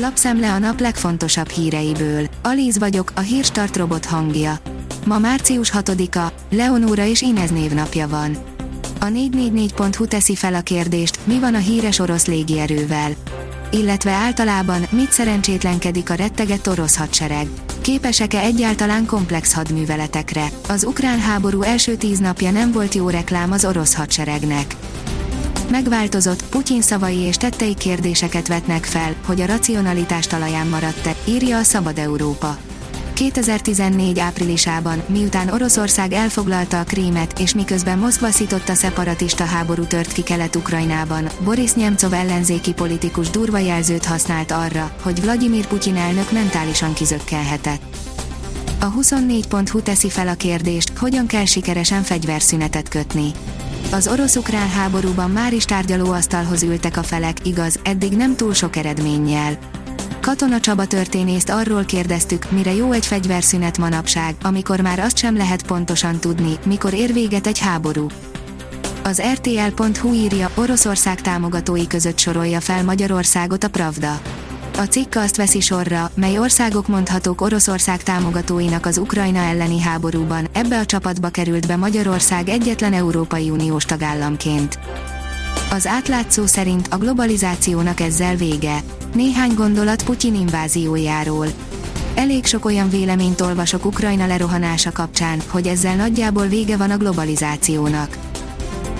Lapszemle a nap legfontosabb híreiből. Alíz vagyok, a hírstart robot hangja. Ma március 6-a, Leonóra és Inez névnapja van. A 444.hu teszi fel a kérdést, mi van a híres orosz légierővel. Illetve általában, mit szerencsétlenkedik a rettegett orosz hadsereg. Képesek-e egyáltalán komplex hadműveletekre? Az ukrán háború első tíz napja nem volt jó reklám az orosz hadseregnek. Megváltozott, Putyin szavai és tettei kérdéseket vetnek fel, hogy a racionalitás talaján maradt-e, írja a Szabad Európa. 2014 áprilisában, miután Oroszország elfoglalta a Krímet, és miközben Moszkva szította szeparatista háború tört ki Kelet-Ukrajnában, Boris Nemcov ellenzéki politikus durva jelzőt használt arra, hogy Vladimir Putyin elnök mentálisan kizökkelhetett. A 24.hu teszi fel a kérdést, hogyan kell sikeresen fegyverszünetet kötni. Az orosz-ukrán háborúban már is tárgyalóasztalhoz ültek a felek, igaz, eddig nem túl sok eredménnyel. Katona Csaba történészt arról kérdeztük, mire jó egy fegyverszünet manapság, amikor már azt sem lehet pontosan tudni, mikor ér véget egy háború. Az RTL.hu írja, Oroszország támogatói között sorolja fel Magyarországot a Pravda. A cikk azt veszi sorra, mely országok mondhatók Oroszország támogatóinak az Ukrajna elleni háborúban, ebbe a csapatba került be Magyarország egyetlen Európai Uniós tagállamként. Az átlátszó szerint a globalizációnak ezzel vége. Néhány gondolat Putyin inváziójáról. Elég sok olyan véleményt olvasok Ukrajna lerohanása kapcsán, hogy ezzel nagyjából vége van a globalizációnak.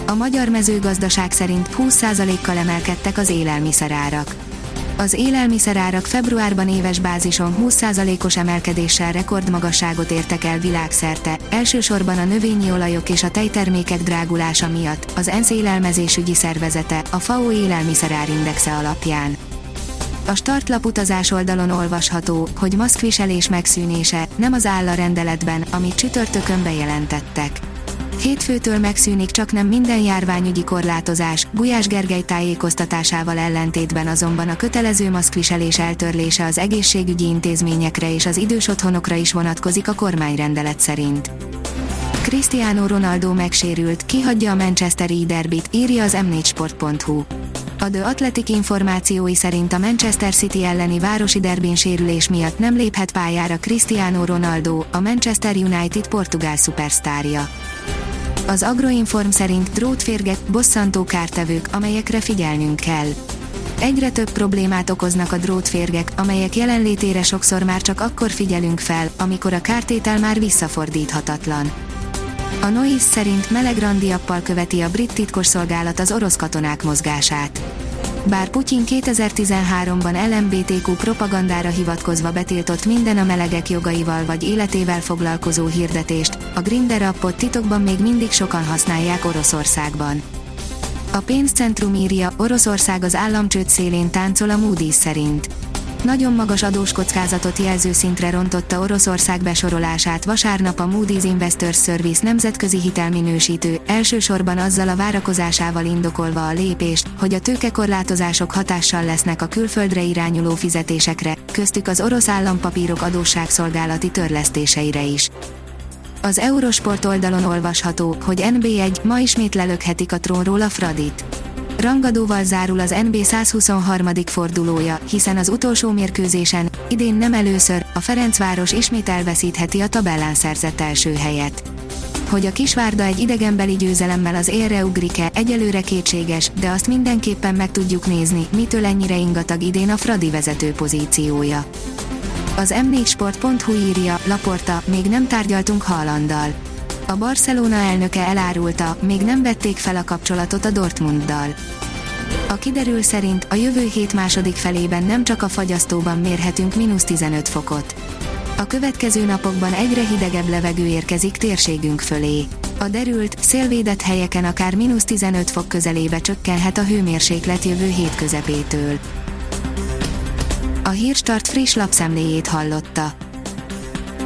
A magyar mezőgazdaság szerint 20%-kal emelkedtek az élelmiszerárak. Az élelmiszerárak februárban éves bázison 20%-os emelkedéssel rekordmagasságot értek el világszerte, elsősorban a növényi olajok és a tejtermékek drágulása miatt, az ENSZ élelmezésügyi szervezete, a FAO élelmiszerárindexe alapján. A startlap utazás oldalon olvasható, hogy maszkviselés megszűnése nem az áll a rendeletben, amit csütörtökön bejelentettek. Hétfőtől megszűnik csak nem minden járványügyi korlátozás, Gulyás Gergely tájékoztatásával ellentétben azonban a kötelező maszkviselés eltörlése az egészségügyi intézményekre és az idős otthonokra is vonatkozik a kormányrendelet szerint. Cristiano Ronaldo megsérült, kihagyja a Manchesteri derbit, írja az m4sport.hu. A The Athletic információi szerint a Manchester City elleni városi derbin sérülés miatt nem léphet pályára Cristiano Ronaldo, a Manchester United portugál szupersztárja. Az Agroinform szerint drótférgek, bosszantó kártevők, amelyekre figyelnünk kell. Egyre több problémát okoznak a drótférgek, amelyek jelenlétére sokszor már csak akkor figyelünk fel, amikor a kártétel már visszafordíthatatlan. A Noise szerint meleg randiappal követi a brit titkosszolgálat az orosz katonák mozgását. Bár Putyin 2013-ban LMBTQ propagandára hivatkozva betiltott minden a melegek jogaival vagy életével foglalkozó hirdetést, a Grinder appot titokban még mindig sokan használják Oroszországban. A pénzcentrum írja, Oroszország az államcsőd szélén táncol a Moody's szerint. Nagyon magas adóskockázatot jelző szintre rontotta Oroszország besorolását vasárnap a Moody's Investors Service nemzetközi hitelminősítő, elsősorban azzal a várakozásával indokolva a lépést, hogy a tőkekorlátozások hatással lesznek a külföldre irányuló fizetésekre, köztük az orosz állampapírok adósságszolgálati törlesztéseire is. Az Eurosport oldalon olvasható, hogy NB1 ma ismét lelökhetik a trónról a Fradit rangadóval zárul az NB 123. fordulója, hiszen az utolsó mérkőzésen, idén nem először, a Ferencváros ismét elveszítheti a tabellán szerzett első helyet. Hogy a Kisvárda egy idegenbeli győzelemmel az élre ugrik-e, egyelőre kétséges, de azt mindenképpen meg tudjuk nézni, mitől ennyire ingatag idén a Fradi vezető pozíciója. Az m4sport.hu írja, Laporta, még nem tárgyaltunk Haalanddal a Barcelona elnöke elárulta, még nem vették fel a kapcsolatot a Dortmunddal. A kiderül szerint a jövő hét második felében nem csak a fagyasztóban mérhetünk mínusz 15 fokot. A következő napokban egyre hidegebb levegő érkezik térségünk fölé. A derült, szélvédett helyeken akár mínusz 15 fok közelébe csökkenhet a hőmérséklet jövő hét közepétől. A Hírstart friss lapszemléjét hallotta.